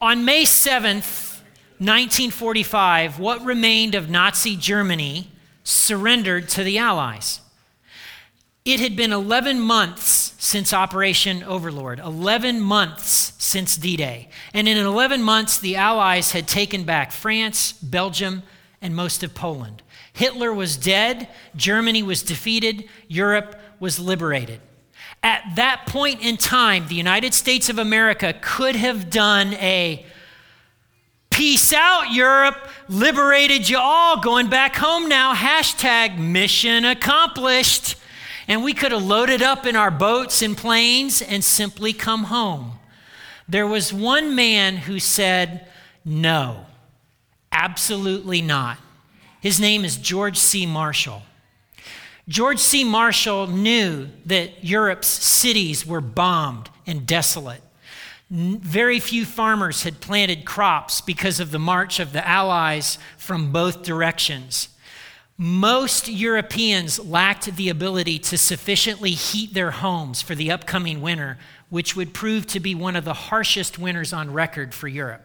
On May 7th, 1945, what remained of Nazi Germany surrendered to the Allies. It had been 11 months since Operation Overlord, 11 months since D Day. And in 11 months, the Allies had taken back France, Belgium, and most of Poland. Hitler was dead, Germany was defeated, Europe was liberated. At that point in time, the United States of America could have done a peace out, Europe, liberated you all, going back home now, hashtag mission accomplished. And we could have loaded up in our boats and planes and simply come home. There was one man who said, no, absolutely not. His name is George C. Marshall. George C. Marshall knew that Europe's cities were bombed and desolate. Very few farmers had planted crops because of the march of the Allies from both directions. Most Europeans lacked the ability to sufficiently heat their homes for the upcoming winter, which would prove to be one of the harshest winters on record for Europe.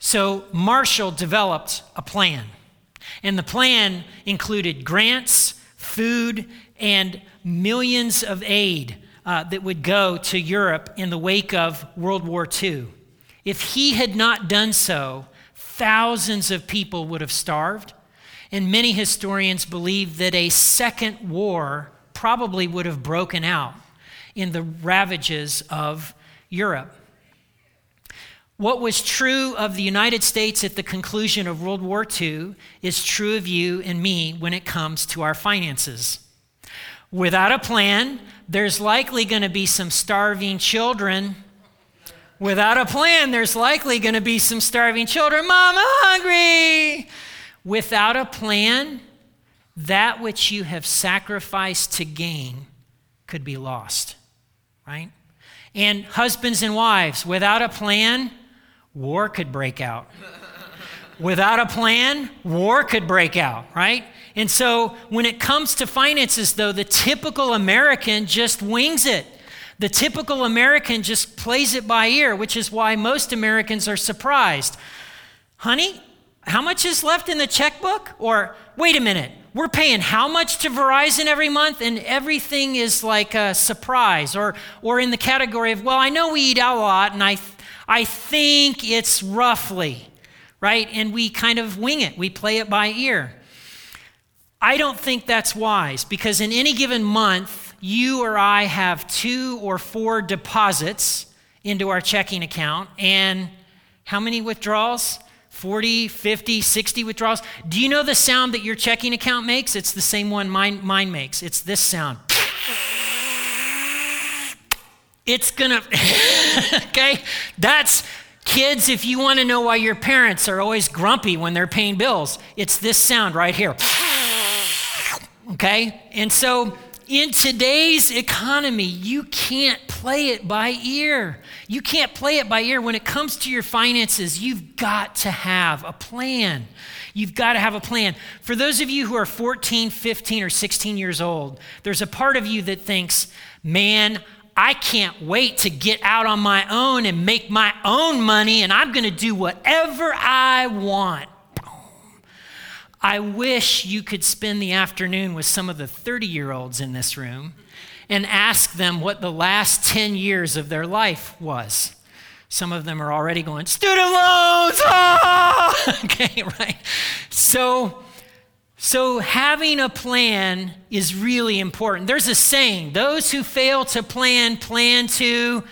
So Marshall developed a plan. And the plan included grants, food, and millions of aid uh, that would go to Europe in the wake of World War II. If he had not done so, thousands of people would have starved, and many historians believe that a second war probably would have broken out in the ravages of Europe. What was true of the United States at the conclusion of World War II is true of you and me when it comes to our finances. Without a plan, there's likely going to be some starving children. Without a plan, there's likely going to be some starving children. I'm hungry. Without a plan, that which you have sacrificed to gain could be lost, right? And husbands and wives, without a plan, war could break out. Without a plan, war could break out, right? And so when it comes to finances, though, the typical American just wings it. The typical American just plays it by ear, which is why most Americans are surprised. Honey, how much is left in the checkbook? Or, wait a minute, we're paying how much to Verizon every month? And everything is like a surprise. Or, or in the category of, well, I know we eat out a lot, and I I think it's roughly, right? And we kind of wing it, we play it by ear. I don't think that's wise because in any given month, you or I have two or four deposits into our checking account. And how many withdrawals? 40, 50, 60 withdrawals. Do you know the sound that your checking account makes? It's the same one mine, mine makes. It's this sound it's gonna, okay? That's kids, if you wanna know why your parents are always grumpy when they're paying bills, it's this sound right here. Okay? And so in today's economy, you can't play it by ear. You can't play it by ear. When it comes to your finances, you've got to have a plan. You've got to have a plan. For those of you who are 14, 15, or 16 years old, there's a part of you that thinks, man, I can't wait to get out on my own and make my own money, and I'm going to do whatever I want. I wish you could spend the afternoon with some of the 30 year olds in this room and ask them what the last 10 years of their life was. Some of them are already going, student loans! Ah! okay, right? So, so, having a plan is really important. There's a saying those who fail to plan, plan to.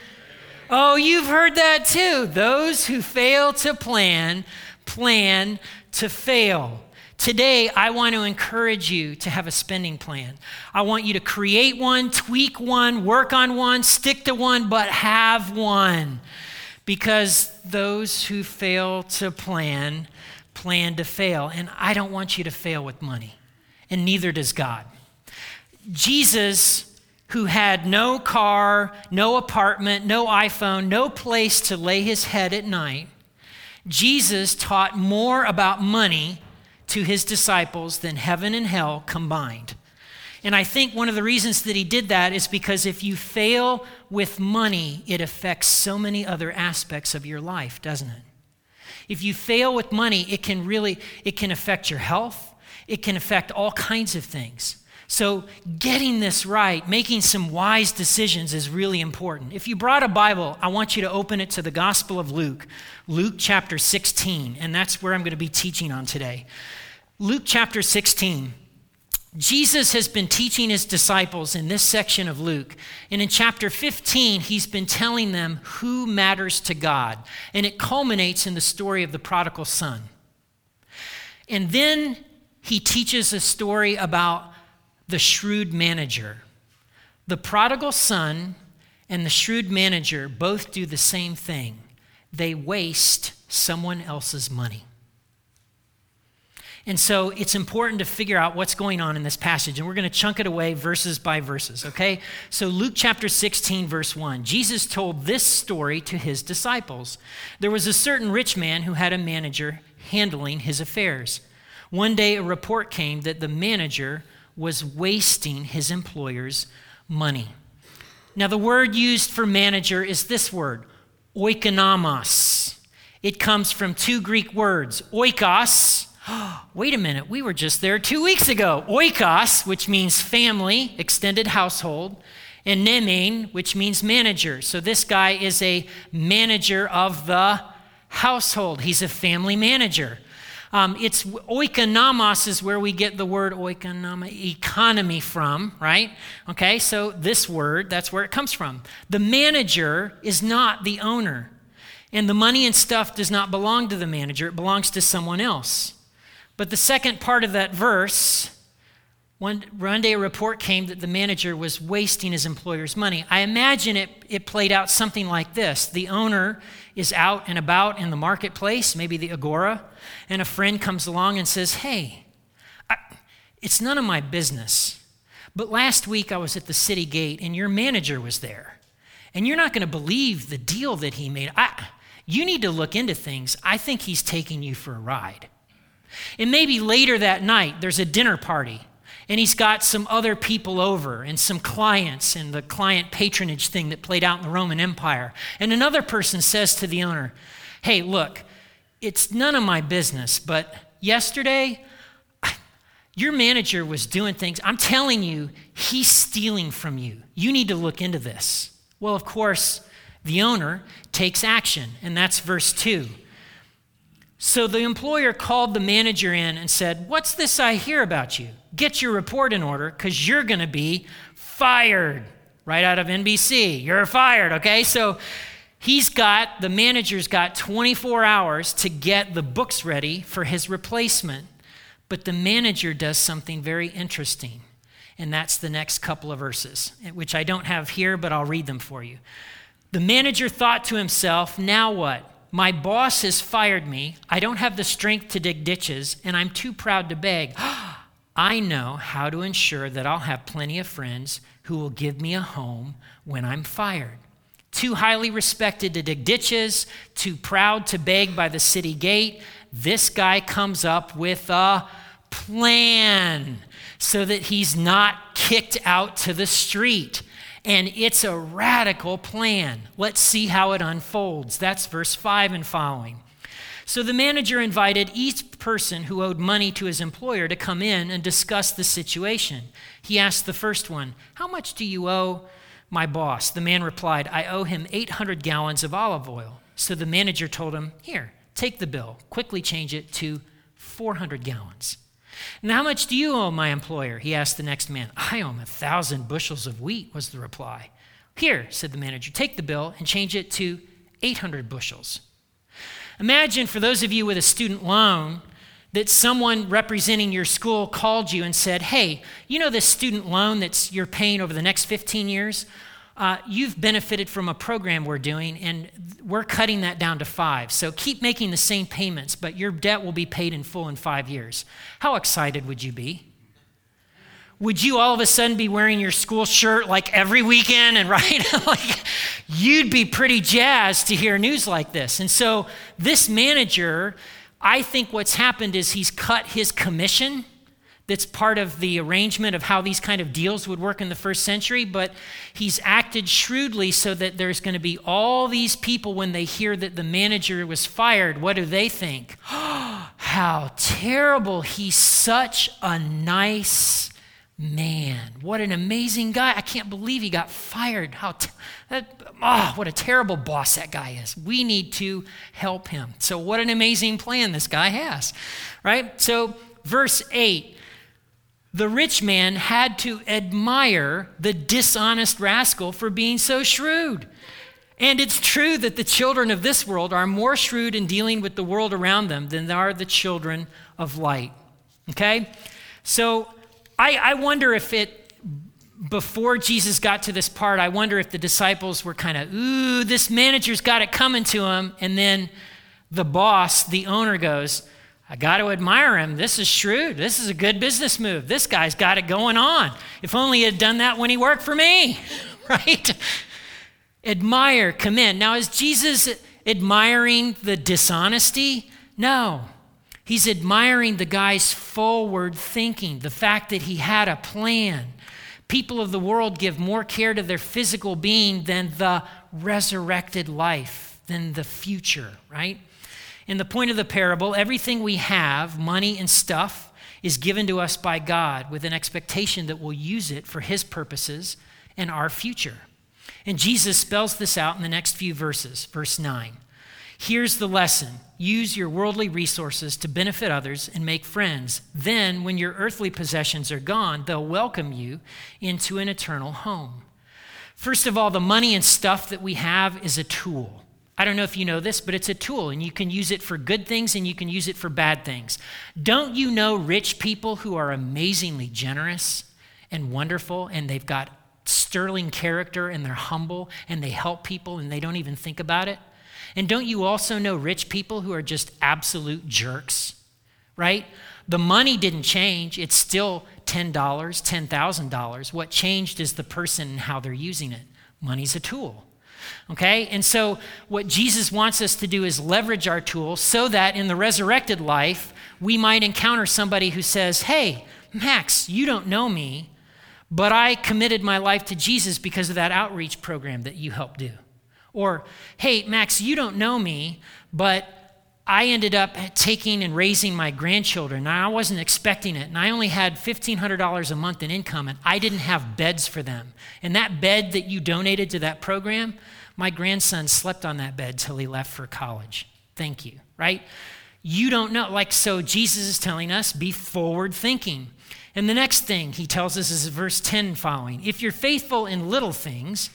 Oh, you've heard that too. Those who fail to plan, plan to fail. Today, I want to encourage you to have a spending plan. I want you to create one, tweak one, work on one, stick to one, but have one. Because those who fail to plan, plan to fail. And I don't want you to fail with money, and neither does God. Jesus, who had no car, no apartment, no iPhone, no place to lay his head at night, Jesus taught more about money to his disciples than heaven and hell combined. And I think one of the reasons that he did that is because if you fail with money, it affects so many other aspects of your life, doesn't it? If you fail with money, it can really it can affect your health. It can affect all kinds of things. So, getting this right, making some wise decisions is really important. If you brought a Bible, I want you to open it to the Gospel of Luke, Luke chapter 16, and that's where I'm going to be teaching on today. Luke chapter 16. Jesus has been teaching his disciples in this section of Luke. And in chapter 15, he's been telling them who matters to God. And it culminates in the story of the prodigal son. And then he teaches a story about the shrewd manager. The prodigal son and the shrewd manager both do the same thing they waste someone else's money. And so it's important to figure out what's going on in this passage. And we're going to chunk it away verses by verses, okay? So, Luke chapter 16, verse 1. Jesus told this story to his disciples. There was a certain rich man who had a manager handling his affairs. One day, a report came that the manager was wasting his employer's money. Now, the word used for manager is this word, oikonomos. It comes from two Greek words, oikos. Wait a minute, we were just there two weeks ago. Oikos, which means family, extended household, and nemein, which means manager. So this guy is a manager of the household, he's a family manager. Um, it's oikonomos is where we get the word oikonoma, economy from, right? Okay, so this word, that's where it comes from. The manager is not the owner, and the money and stuff does not belong to the manager, it belongs to someone else. But the second part of that verse, one, one day a report came that the manager was wasting his employer's money. I imagine it, it played out something like this The owner is out and about in the marketplace, maybe the agora, and a friend comes along and says, Hey, I, it's none of my business, but last week I was at the city gate and your manager was there. And you're not going to believe the deal that he made. I, you need to look into things. I think he's taking you for a ride. And maybe later that night, there's a dinner party and he's got some other people over and some clients and the client patronage thing that played out in the Roman Empire. And another person says to the owner, Hey, look, it's none of my business, but yesterday, your manager was doing things. I'm telling you, he's stealing from you. You need to look into this. Well, of course, the owner takes action, and that's verse 2. So the employer called the manager in and said, What's this I hear about you? Get your report in order because you're going to be fired. Right out of NBC. You're fired, okay? So he's got, the manager's got 24 hours to get the books ready for his replacement. But the manager does something very interesting. And that's the next couple of verses, which I don't have here, but I'll read them for you. The manager thought to himself, Now what? My boss has fired me. I don't have the strength to dig ditches, and I'm too proud to beg. I know how to ensure that I'll have plenty of friends who will give me a home when I'm fired. Too highly respected to dig ditches, too proud to beg by the city gate, this guy comes up with a plan so that he's not kicked out to the street. And it's a radical plan. Let's see how it unfolds. That's verse 5 and following. So the manager invited each person who owed money to his employer to come in and discuss the situation. He asked the first one, How much do you owe my boss? The man replied, I owe him 800 gallons of olive oil. So the manager told him, Here, take the bill, quickly change it to 400 gallons. And how much do you owe my employer? He asked the next man. I owe him a thousand bushels of wheat, was the reply. Here, said the manager, take the bill and change it to 800 bushels. Imagine for those of you with a student loan that someone representing your school called you and said, Hey, you know this student loan that's you're paying over the next 15 years? Uh, you've benefited from a program we're doing, and we're cutting that down to five. So keep making the same payments, but your debt will be paid in full in five years. How excited would you be? Would you all of a sudden be wearing your school shirt like every weekend and right? like you'd be pretty jazzed to hear news like this. And so this manager, I think what's happened is he's cut his commission that's part of the arrangement of how these kind of deals would work in the first century, but he's acted shrewdly so that there's going to be all these people when they hear that the manager was fired. What do they think? how terrible. He's such a nice man. What an amazing guy. I can't believe he got fired. How t- that, oh, what a terrible boss that guy is. We need to help him. So, what an amazing plan this guy has, right? So, verse 8 the rich man had to admire the dishonest rascal for being so shrewd. And it's true that the children of this world are more shrewd in dealing with the world around them than are the children of light. Okay? So I, I wonder if it, before Jesus got to this part, I wonder if the disciples were kind of, ooh, this manager's got it coming to him. And then the boss, the owner, goes, I got to admire him. This is shrewd. This is a good business move. This guy's got it going on. If only he had done that when he worked for me, right? Admire, commend. Now, is Jesus admiring the dishonesty? No. He's admiring the guy's forward thinking, the fact that he had a plan. People of the world give more care to their physical being than the resurrected life, than the future, right? In the point of the parable, everything we have, money and stuff, is given to us by God with an expectation that we'll use it for His purposes and our future. And Jesus spells this out in the next few verses. Verse 9. Here's the lesson use your worldly resources to benefit others and make friends. Then, when your earthly possessions are gone, they'll welcome you into an eternal home. First of all, the money and stuff that we have is a tool. I don't know if you know this, but it's a tool and you can use it for good things and you can use it for bad things. Don't you know rich people who are amazingly generous and wonderful and they've got sterling character and they're humble and they help people and they don't even think about it? And don't you also know rich people who are just absolute jerks, right? The money didn't change, it's still $10, $10,000. What changed is the person and how they're using it. Money's a tool. Okay? And so, what Jesus wants us to do is leverage our tools so that in the resurrected life, we might encounter somebody who says, Hey, Max, you don't know me, but I committed my life to Jesus because of that outreach program that you helped do. Or, Hey, Max, you don't know me, but I ended up taking and raising my grandchildren. and I wasn't expecting it. And I only had $1,500 a month in income, and I didn't have beds for them. And that bed that you donated to that program, my grandson slept on that bed till he left for college. Thank you, right? You don't know. Like, so Jesus is telling us be forward thinking. And the next thing he tells us is verse 10 following. If you're faithful in little things,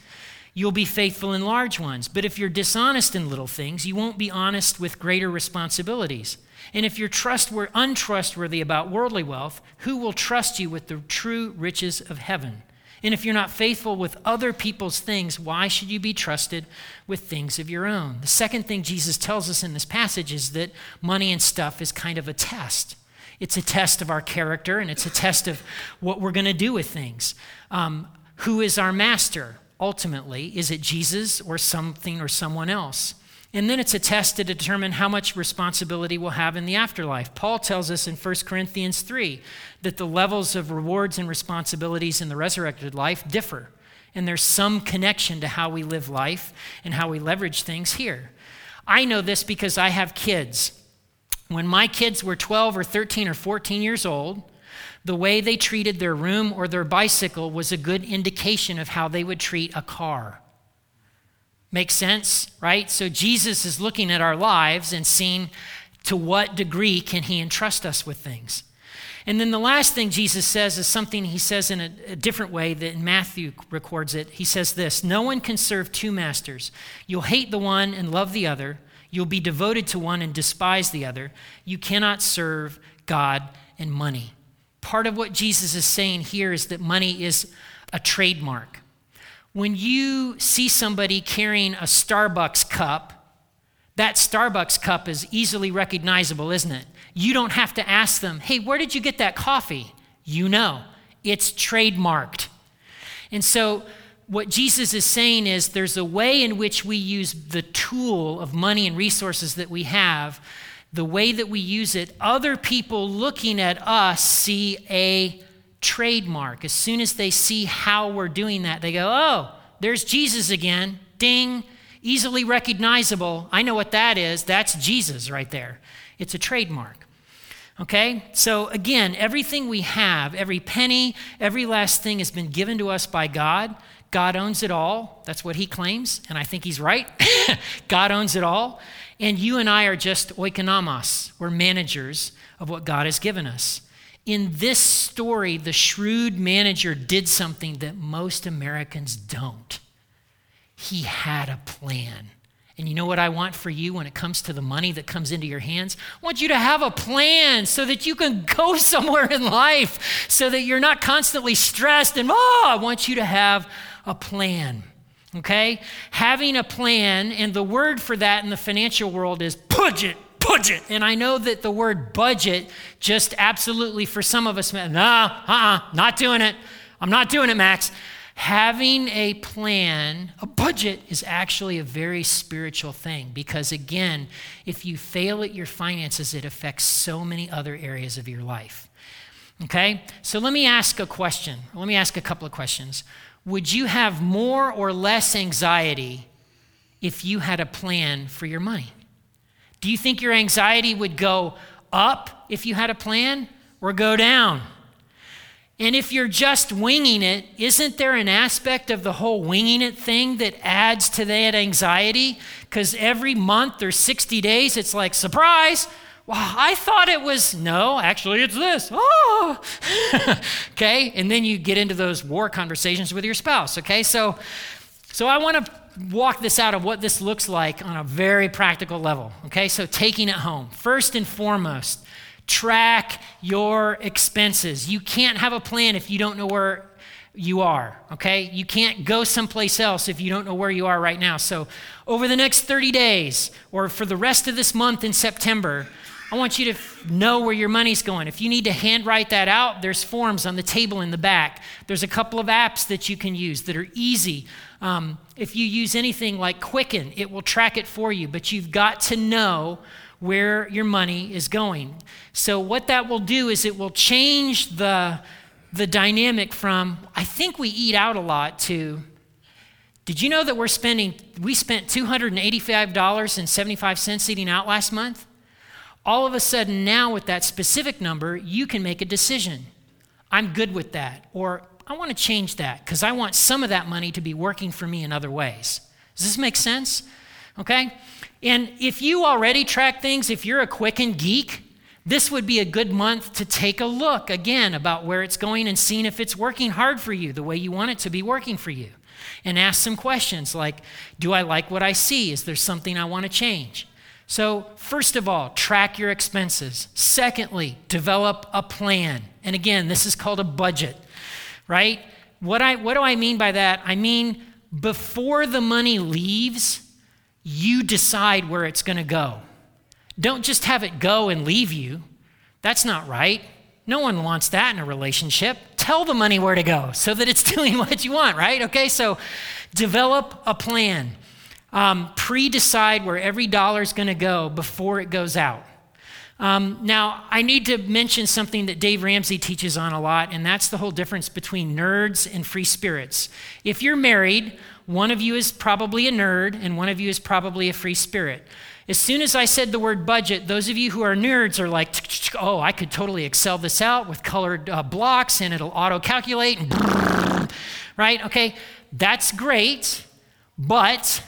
you'll be faithful in large ones. But if you're dishonest in little things, you won't be honest with greater responsibilities. And if you're trustworthy, untrustworthy about worldly wealth, who will trust you with the true riches of heaven? And if you're not faithful with other people's things, why should you be trusted with things of your own? The second thing Jesus tells us in this passage is that money and stuff is kind of a test. It's a test of our character and it's a test of what we're going to do with things. Um, who is our master ultimately? Is it Jesus or something or someone else? And then it's a test to determine how much responsibility we'll have in the afterlife. Paul tells us in 1 Corinthians 3 that the levels of rewards and responsibilities in the resurrected life differ. And there's some connection to how we live life and how we leverage things here. I know this because I have kids. When my kids were 12 or 13 or 14 years old, the way they treated their room or their bicycle was a good indication of how they would treat a car. Makes sense, right? So Jesus is looking at our lives and seeing to what degree can he entrust us with things. And then the last thing Jesus says is something he says in a, a, different way that Matthew records it. He says this No one can serve two masters. You'll hate the one and love the other. You'll be devoted to one and despise the other. You cannot serve God and money. Part of what Jesus is saying here is that money is a trademark. When you see somebody carrying a Starbucks cup, that Starbucks cup is easily recognizable, isn't it? You don't have to ask them, hey, where did you get that coffee? You know, it's trademarked. And so, what Jesus is saying is there's a way in which we use the tool of money and resources that we have the way that we use it, other people looking at us see a trademark. As soon as they see how we're doing that, they go, oh, there's Jesus again. Ding. Easily recognizable. I know what that is. That's Jesus right there. It's a trademark. Okay? So again, everything we have, every penny, every last thing has been given to us by God. God owns it all. That's what he claims, and I think he's right. God owns it all. And you and I are just oikonomos. We're managers of what God has given us. In this story, the shrewd manager did something that most Americans don't. He had a plan. And you know what I want for you when it comes to the money that comes into your hands? I want you to have a plan so that you can go somewhere in life, so that you're not constantly stressed and, oh, I want you to have a plan. Okay? Having a plan, and the word for that in the financial world is budget, budget. And I know that the word budget just absolutely for some of us, nah, uh uh-uh, not doing it. I'm not doing it, Max. Having a plan, a budget, is actually a very spiritual thing because, again, if you fail at your finances, it affects so many other areas of your life. Okay? So let me ask a question. Let me ask a couple of questions. Would you have more or less anxiety if you had a plan for your money? Do you think your anxiety would go up if you had a plan or go down? And if you're just winging it, isn't there an aspect of the whole winging it thing that adds to that anxiety? Because every month or 60 days, it's like, surprise, wow, I thought it was, no, actually it's this. Oh, okay. And then you get into those war conversations with your spouse. Okay. So, so I want to walk this out of what this looks like on a very practical level. Okay. So taking it home. First and foremost, track your expenses. You can't have a plan if you don't know where you are, okay? You can't go someplace else if you don't know where you are right now. So, over the next 30 days or for the rest of this month in September, I want you to know where your money's going. If you need to handwrite that out, there's forms on the table in the back. There's a couple of apps that you can use that are easy. Um, if you use anything like Quicken, it will track it for you, but you've got to know where your money is going. So, what that will do is it will change the, the dynamic from, I think we eat out a lot, to, did you know that we're spending, we spent $285.75 eating out last month? All of a sudden, now with that specific number, you can make a decision. I'm good with that. Or I want to change that because I want some of that money to be working for me in other ways. Does this make sense? Okay? And if you already track things, if you're a Quicken geek, this would be a good month to take a look again about where it's going and seeing if it's working hard for you the way you want it to be working for you. And ask some questions like Do I like what I see? Is there something I want to change? So, first of all, track your expenses. Secondly, develop a plan. And again, this is called a budget, right? What, I, what do I mean by that? I mean, before the money leaves, you decide where it's going to go. Don't just have it go and leave you. That's not right. No one wants that in a relationship. Tell the money where to go so that it's doing what you want, right? Okay, so develop a plan. Um, pre decide where every dollar is going to go before it goes out. Um, now, I need to mention something that Dave Ramsey teaches on a lot, and that's the whole difference between nerds and free spirits. If you're married, one of you is probably a nerd, and one of you is probably a free spirit. As soon as I said the word budget, those of you who are nerds are like, oh, I could totally excel this out with colored uh, blocks and it'll auto calculate, right? Okay, that's great, but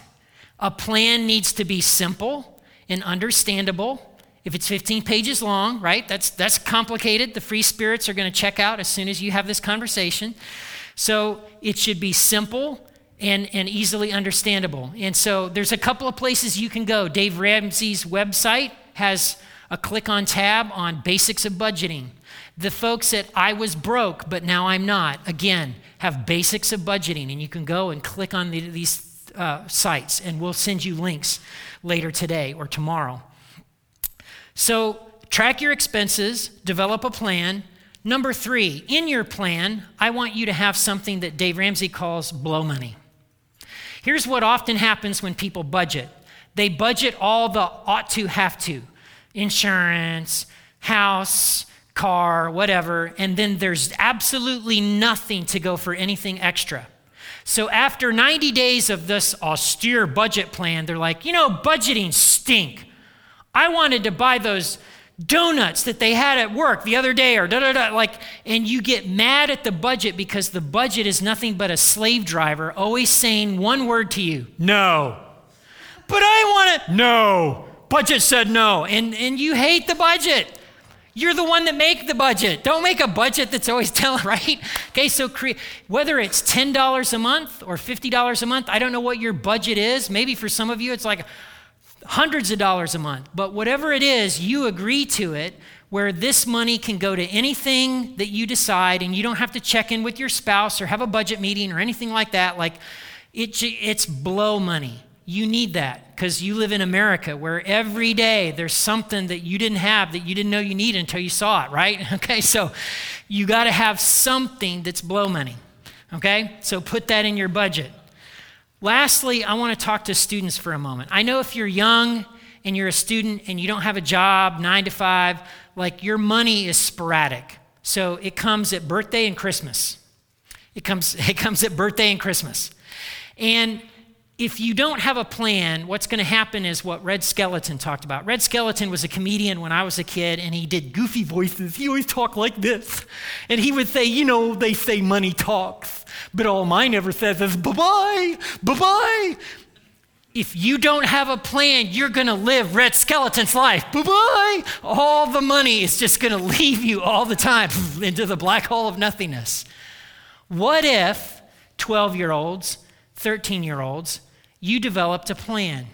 a plan needs to be simple and understandable. If it's 15 pages long, right? That's that's complicated. The free spirits are going to check out as soon as you have this conversation. So it should be simple and, and easily understandable. And so there's a couple of places you can go. Dave Ramsey's website has a click on tab on basics of budgeting. The folks at I was broke, but now I'm not, again, have basics of budgeting. And you can go and click on the, these uh, sites, and we'll send you links later today or tomorrow. So, track your expenses, develop a plan. Number three, in your plan, I want you to have something that Dave Ramsey calls blow money. Here's what often happens when people budget they budget all the ought to, have to. insurance, house, car, whatever, and then there's absolutely nothing to go for anything extra. So after 90 days of this austere budget plan, they're like, you know, budgeting stink. I wanted to buy those donuts that they had at work the other day or da da da like and you get mad at the budget because the budget is nothing but a slave driver always saying one word to you no. But i want it no. Budget said no and and you hate the budget you're the one that make the budget. Don't make a budget that's always telling, right? Okay, so cre- whether it's $10 a month or $50 a month, I don't know what your budget is. Maybe for some of you it's like hundreds of dollars a month. But whatever it is, you agree to it where this money can go to anything that you decide and you don't have to check in with your spouse or have a budget meeting or anything like that. Like it, it's blow money. You need that because you live in America where every day there's something that you didn't have that you didn't know you needed until you saw it, right? Okay, so you got to have something that's blow money. Okay, so put that in your budget. Lastly, I want to talk to students for a moment. I know if you're young and you're a student and you don't have a job, nine to five, like your money is sporadic. So it comes at birthday and Christmas. It comes, it comes at birthday and Christmas. And if you don't have a plan, what's going to happen is what Red Skelton talked about. Red Skelton was a comedian when I was a kid, and he did goofy voices. He always talked like this. And he would say, You know, they say money talks, but all mine ever says is bye bye, bye bye. If you don't have a plan, you're going to live Red Skelton's life. Bye bye. All the money is just going to leave you all the time into the black hole of nothingness. What if 12 year olds, 13 year olds, you developed a plan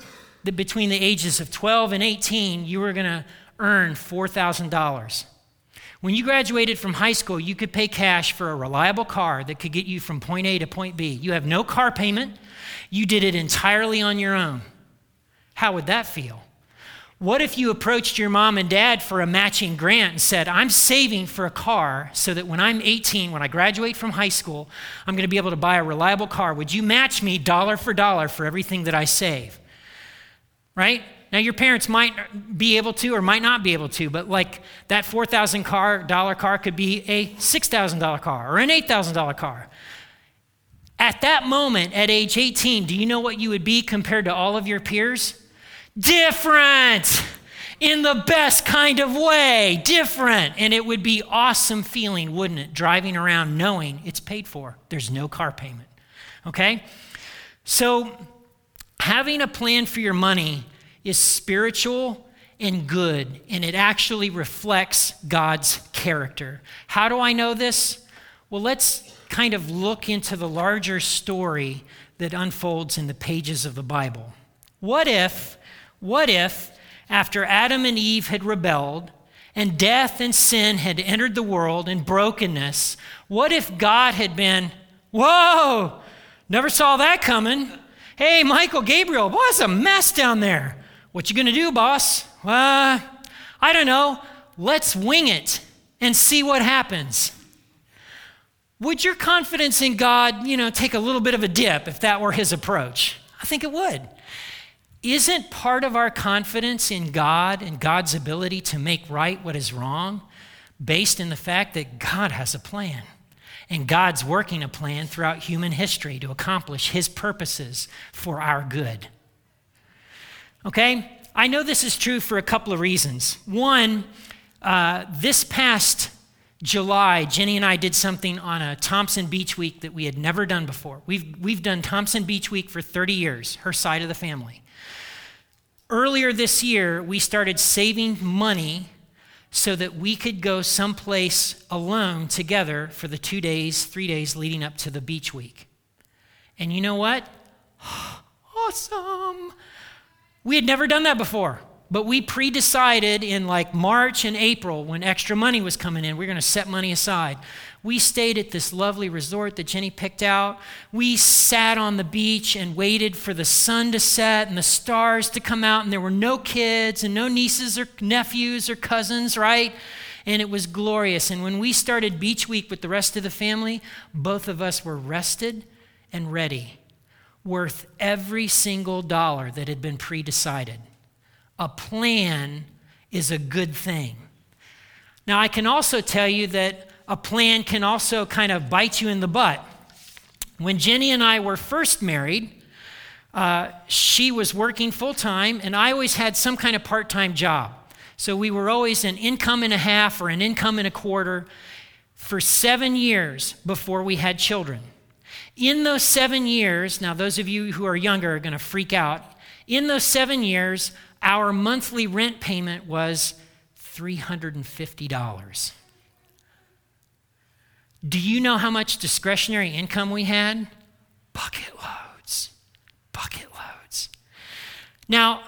that between the ages of 12 and 18, you were going to earn $4,000. When you graduated from high school, you could pay cash for a reliable car that could get you from point A to point B. You have no car payment, you did it entirely on your own. How would that feel? What if you approached your mom and dad for a matching grant and said, I'm saving for a car so that when I'm 18, when I graduate from high school, I'm going to be able to buy a reliable car. Would you match me dollar for dollar for everything that I save? Right? Now, your parents might be able to or might not be able to, but like that $4,000 car, dollar car could be a $6,000 car or an $8,000 car. At that moment, at age 18, do you know what you would be compared to all of your peers? Different in the best kind of way, different. And it would be awesome feeling, wouldn't it? Driving around knowing it's paid for. There's no car payment. Okay? So having a plan for your money is spiritual and good, and it actually reflects God's character. How do I know this? Well, let's kind of look into the larger story that unfolds in the pages of the Bible. What if what if, after Adam and Eve had rebelled, and death and sin had entered the world and brokenness, what if God had been, whoa, never saw that coming. Hey, Michael, Gabriel, what's a mess down there. What you gonna do, boss? Uh, I don't know. Let's wing it and see what happens. Would your confidence in God, you know, take a little bit of a dip if that were his approach? I think it would. Isn't part of our confidence in God and God's ability to make right what is wrong based in the fact that God has a plan? And God's working a plan throughout human history to accomplish his purposes for our good. Okay? I know this is true for a couple of reasons. One, uh, this past July, Jenny and I did something on a Thompson Beach Week that we had never done before. We've, we've done Thompson Beach Week for 30 years, her side of the family. Earlier this year, we started saving money so that we could go someplace alone together for the two days, three days leading up to the beach week. And you know what? awesome! We had never done that before. But we pre decided in like March and April when extra money was coming in, we are going to set money aside. We stayed at this lovely resort that Jenny picked out. We sat on the beach and waited for the sun to set and the stars to come out, and there were no kids and no nieces or nephews or cousins, right? And it was glorious. And when we started beach week with the rest of the family, both of us were rested and ready, worth every single dollar that had been pre decided a plan is a good thing. Now, I can also tell you that a plan can also kind of bite you in the butt. When Jenny and I were first married, uh, she was working full time, and I always had some kind of part time job. So we were always an income and a half or an income and a quarter for seven years before we had children. In those seven years, now those of you who are younger are going to freak out. In those seven years, our monthly rent payment was $350. Do you know how much discretionary income we had? Bucket loads. Bucket loads. Now,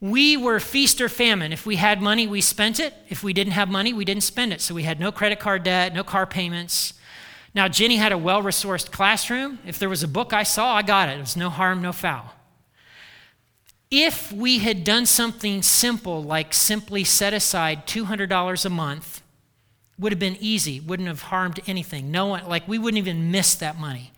we were feast or famine. If we had money, we spent it. If we didn't have money, we didn't spend it. So we had no credit card debt, no car payments. Now, Jenny had a well resourced classroom. If there was a book I saw, I got it. It was no harm, no foul. If we had done something simple like simply set aside $200 a month, would have been easy, wouldn't have harmed anything. No one, like we wouldn't even miss that money.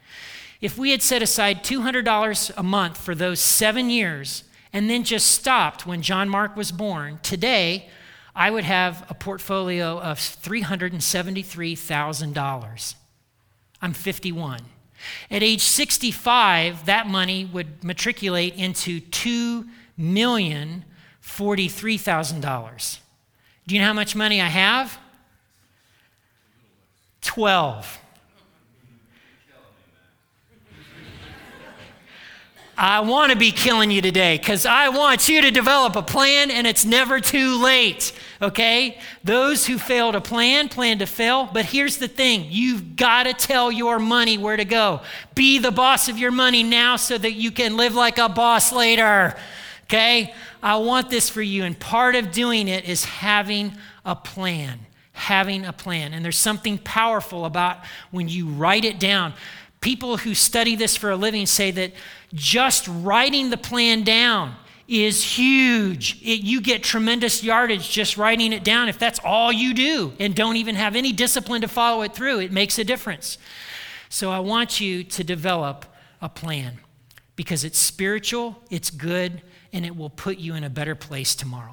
If we had set aside $200 a month for those seven years and then just stopped when John Mark was born, today I would have a portfolio of $373,000. I'm 51. At age 65, that money would matriculate into $2,043,000. Do you know how much money I have? 12. I want to be killing you today because I want you to develop a plan and it's never too late. Okay? Those who fail to plan, plan to fail. But here's the thing you've got to tell your money where to go. Be the boss of your money now so that you can live like a boss later. Okay? I want this for you. And part of doing it is having a plan. Having a plan. And there's something powerful about when you write it down. People who study this for a living say that just writing the plan down is huge. It, you get tremendous yardage just writing it down. If that's all you do and don't even have any discipline to follow it through, it makes a difference. So I want you to develop a plan because it's spiritual, it's good, and it will put you in a better place tomorrow.